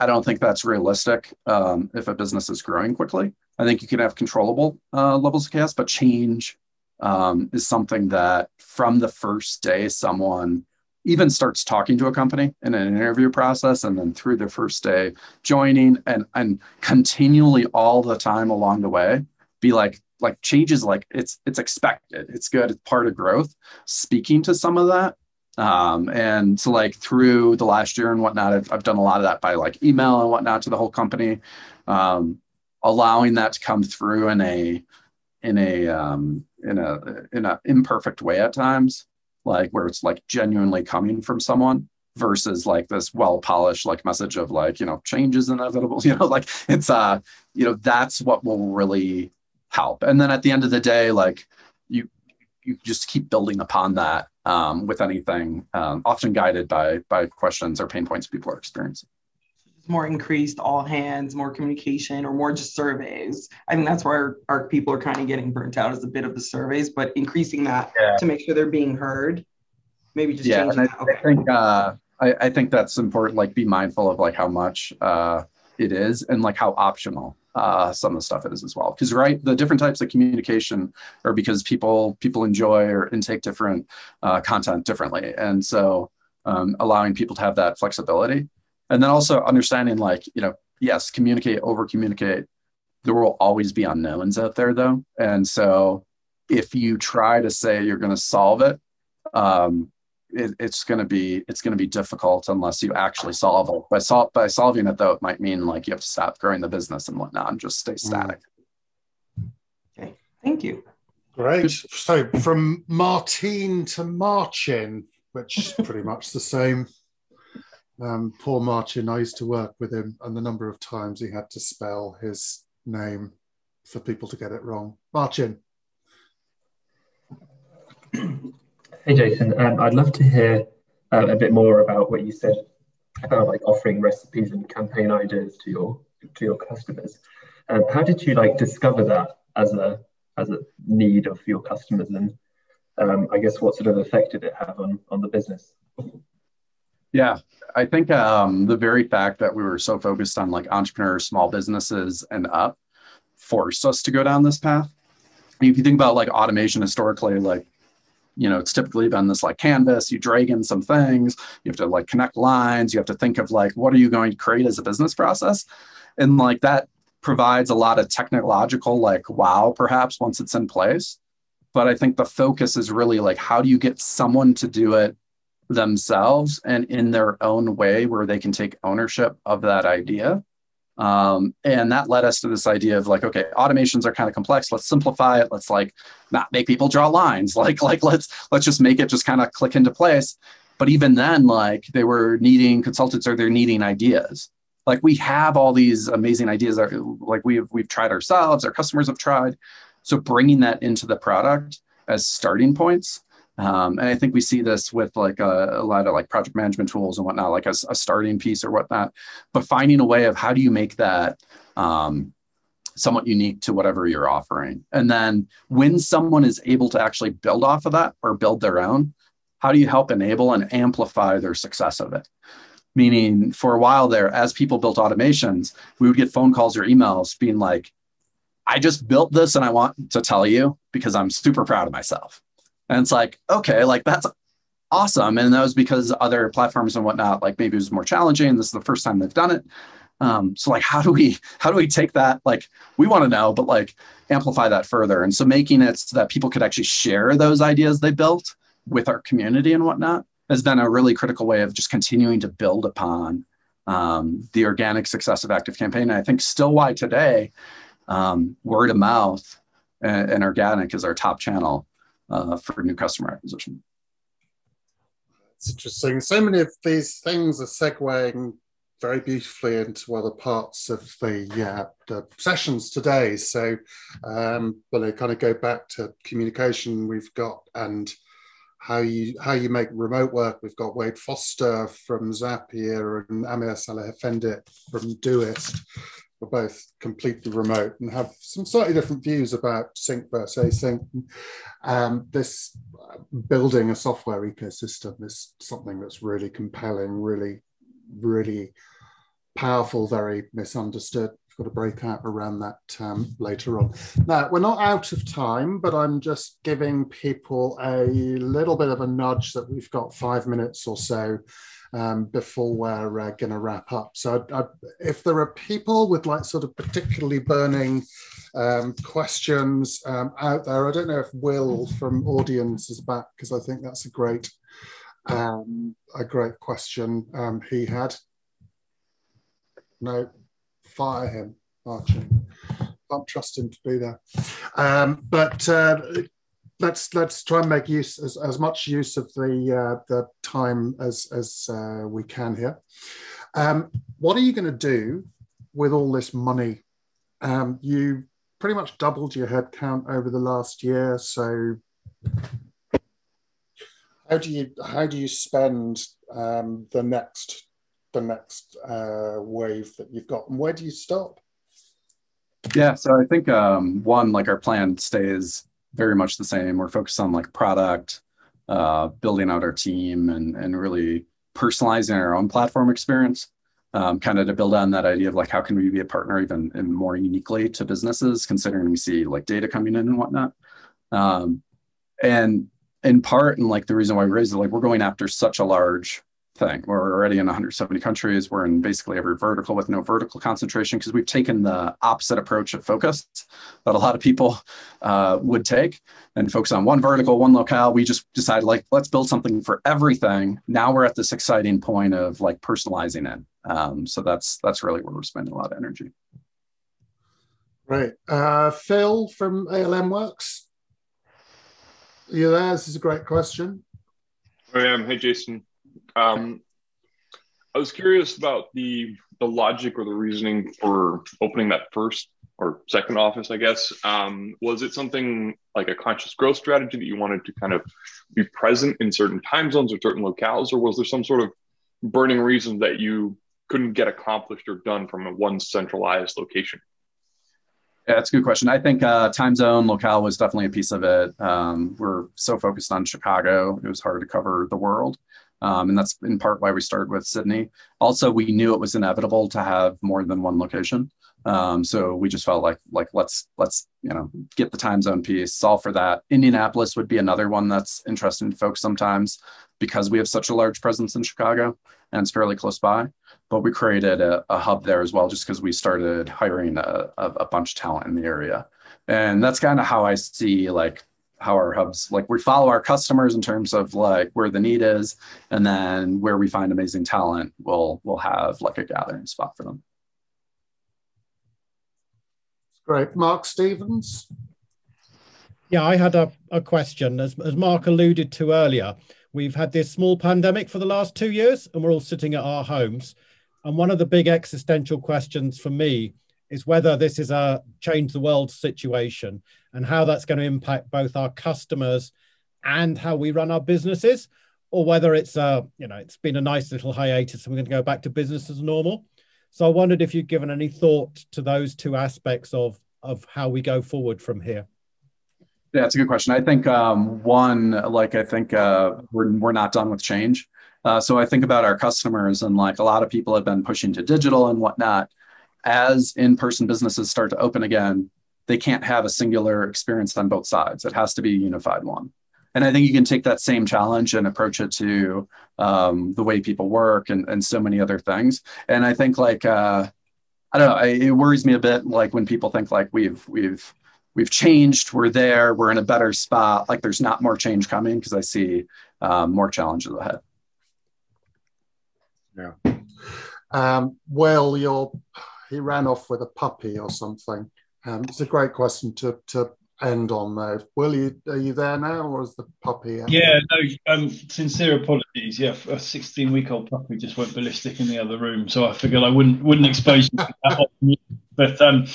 I don't think that's realistic um, if a business is growing quickly. I think you can have controllable uh, levels of chaos, but change um, is something that from the first day someone even starts talking to a company in an interview process and then through the first day joining and and continually all the time along the way be like like changes like it's it's expected. It's good. It's part of growth speaking to some of that. Um, and so like through the last year and whatnot I've, I've done a lot of that by like email and whatnot to the whole company. Um, allowing that to come through in a in a um, in a in a imperfect way at times like where it's like genuinely coming from someone versus like this well polished like message of like you know change is inevitable you know like it's uh you know that's what will really help and then at the end of the day like you you just keep building upon that um, with anything um, often guided by by questions or pain points people are experiencing more increased all hands, more communication, or more just surveys. I think that's where our, our people are kind of getting burnt out is a bit of the surveys, but increasing that yeah. to make sure they're being heard. Maybe just yeah, changing I, okay. I think uh, I, I think that's important. Like, be mindful of like how much uh, it is and like how optional uh, some of the stuff is as well. Because right, the different types of communication are because people people enjoy or intake different uh, content differently, and so um, allowing people to have that flexibility. And then also understanding like you know yes communicate over communicate there will always be unknowns out there though. And so if you try to say you're going to solve it um, it, it's going to be it's going to be difficult unless you actually solve it by, sol- by solving it though it might mean like you have to stop growing the business and whatnot and just stay mm. static okay thank you great so from martine to marcin which is pretty much the same um, poor Marcin, I used to work with him, and the number of times he had to spell his name for people to get it wrong. Marcin. Hey, Jason. Um, I'd love to hear uh, a bit more about what you said about like offering recipes and campaign ideas to your to your customers. Um, how did you like discover that as a as a need of your customers, and um, I guess what sort of effect did it have on on the business? Yeah, I think um, the very fact that we were so focused on like entrepreneurs, small businesses, and up forced us to go down this path. If you think about like automation historically, like you know, it's typically been this like canvas, you drag in some things, you have to like connect lines, you have to think of like what are you going to create as a business process, and like that provides a lot of technological like wow perhaps once it's in place. But I think the focus is really like how do you get someone to do it themselves and in their own way where they can take ownership of that idea. Um, and that led us to this idea of like, okay, automations are kind of complex. Let's simplify it. Let's like not make people draw lines. Like, like let's let's just make it just kind of click into place. But even then, like they were needing consultants or they're needing ideas. like we have all these amazing ideas that like we've we've tried ourselves our customers have tried so bringing that into the product as starting points um, and i think we see this with like a, a, lot of like project management tools and whatnot like a, a, starting piece or whatnot. But finding a way of how do you make that um, somewhat unique to whatever you're offering? And then when someone is able to actually build off of that or build their own how do you help enable and amplify their success of it? Meaning for a while there as people built automations we would get phone calls or emails being like i just built this and i want to tell you because i'm super proud of myself and it's like okay like that's awesome. And that was because other platforms and whatnot like maybe it was more challenging. This is the first time they've done it. Um, so like how do we how do we take that? Like we want to know but like amplify that further. And so making it so that people could actually share those ideas they built with our community and whatnot has been a really critical way of just continuing to build upon um, the organic success of ActiveCampaign. And I think still why today, um, word of mouth and, and, organic is our top channel uh, for new customer acquisition. It's interesting. So many of these things are segueing very beautifully into other parts of the, uh, the sessions today. So, um, well, I kind of go back to communication we've got and how you how you make remote work. We've got Wade Foster from Zapier and Amir Salihefendic from Doist. We're both completely remote and have some slightly different views about sync versus async. Um, this building a software ecosystem is something that's really compelling, really, really powerful, very misunderstood We've got a breakout around that um, later on. Now, we're not out of time, but I'm just giving people a little bit of a nudge that we've got five minutes or so um, before we're uh, going to wrap up. So, I, I, if there are people with like sort of particularly burning um, questions um, out there, I don't know if Will from Audience is back because I think that's a great, um, a great question um, he had. No, fire him, Archie. Can't trust him to be there. Um, but uh, let's let's try and make use as, as much use of the uh, the time as as uh, we can here. Um, what are you going to do with all this money? Um, you pretty much doubled your headcount over the last year, so how do you how do you spend um, the next the next uh, wave that you've got, and where do you stop? Yeah, so I think um, one, like our plan stays very much the same. We're focused on like product, uh, building out our team, and and really personalizing our own platform experience. Um, kind of to build on that idea of like how can we be a partner even, more uniquely to businesses, considering we see like data coming in and whatnot. Um, and in part, and like the reason why we raised it, like we're going after such a large thing. We're already in 170 countries. We're in basically every vertical with no vertical concentration because we've taken the opposite approach of focus that a lot of people uh, would take and focus on one vertical, one locale. We just decided like let's build something for everything. Now we're at this exciting point of like personalizing it. Um, so that's that's really where we're spending a lot of energy. Right, uh, Phil from ALM Works. Are you there? This is a great question. I am. Hey, Jason. Um, I was curious about the the logic or the reasoning for opening that first or second office. I guess um, was it something like a conscious growth strategy that you wanted to kind of be present in certain time zones or certain locales, or was there some sort of burning reason that you couldn't get accomplished or done from a one centralized location? Yeah, that's a good question. I think uh, time zone locale was definitely a piece of it. Um, we're so focused on Chicago, it was hard to cover the world. Um, and that's in part why we started with Sydney. Also, we knew it was inevitable to have more than one location. Um, so we just felt like like let's let's you know get the time zone piece, solve for that. Indianapolis would be another one that's interesting to folks sometimes because we have such a large presence in Chicago and it's fairly close by. But we created a, a hub there as well, just because we started hiring a, a, bunch of talent in the area, and that's kind of how I see like how our hubs. Like we follow our customers in terms of like where the need is and then where we find amazing talent we'll we'll have like a gathering spot for them. Great. Mark stevens? Yeah i had a, a question. As, as mark alluded to earlier we've had this small pandemic for the last two years and we're all sitting at our homes. And one of the big existential questions for me is whether this is a change the world situation and how that's going to impact both our customers and how we run our businesses, or whether it's a, you know, it's been a nice little hiatus and we're going to go back to business as normal. So I wondered if you'd given any thought to those two aspects of of how we go forward from here. Yeah, it's a good question. I think um, one, like I think uh, we're we're not done with change. Uh, so I think about our customers and like a lot of people have been pushing to digital and whatnot as in-person businesses start to open again, they can't have a singular experience on both sides. It has to be a unified one. And I think you can take that same challenge and approach it to um, the way people work and, and so many other things. And I think like uh, I don't know, I, it worries me a bit like when people think like we've we've we've changed, we're there, we're in a better spot. Like there's not more change coming because I see um, more challenges ahead. Yeah. Um, well, you're he ran off with a puppy or something. Um, it's a great question to, to end on though. Will you are you there now, or is the puppy? Yeah, no. Um, sincere apologies. Yeah, a 16 week old puppy just went ballistic in the other room, so I figured I wouldn't wouldn't expose you. that but um,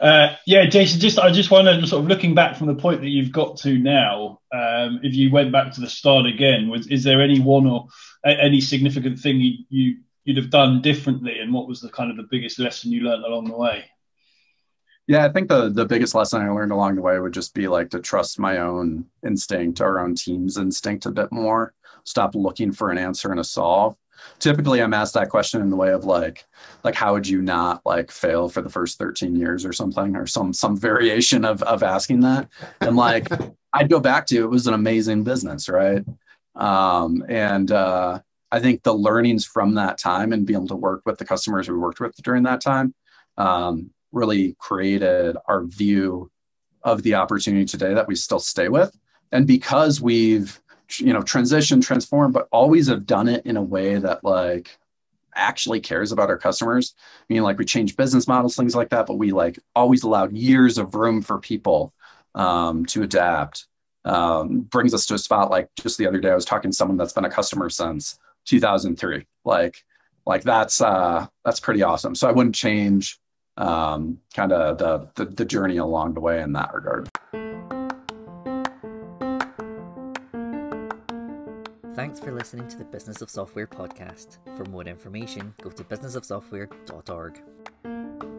uh, yeah, Jason, just I just wonder, sort of looking back from the point that you've got to now, um, if you went back to the start again, was is there any one or any significant thing you, you you'd have done differently and what was the kind of the biggest lesson you learned along the way? Yeah i think the the biggest lesson i learned along the way would just be like to trust my own instinct our own team's instinct a bit more. Stop looking for an answer and a solve. Typically i'm asked that question in the way of like like how would you not like fail for the first 13 years or something or some some variation of of asking that? And like i'd go back to it was an amazing business right? Um and uh I think the learnings from that time and being able to work with the customers we worked with during that time um, really created our view of the opportunity today that we still stay with. And because we've you know transitioned, transformed, but always have done it in a way that like actually cares about our customers. I mean, like we change business models, things like that, but we like always allowed years of room for people um, to adapt. Um, brings us to a spot like just the other day, I was talking to someone that's been a customer since 2003. Like, like that's uh, that's pretty awesome. So I wouldn't change um, kind of the, the the journey along the way in that regard. Thanks for listening to the Business of Software podcast. For more information, go to businessofsoftware.org.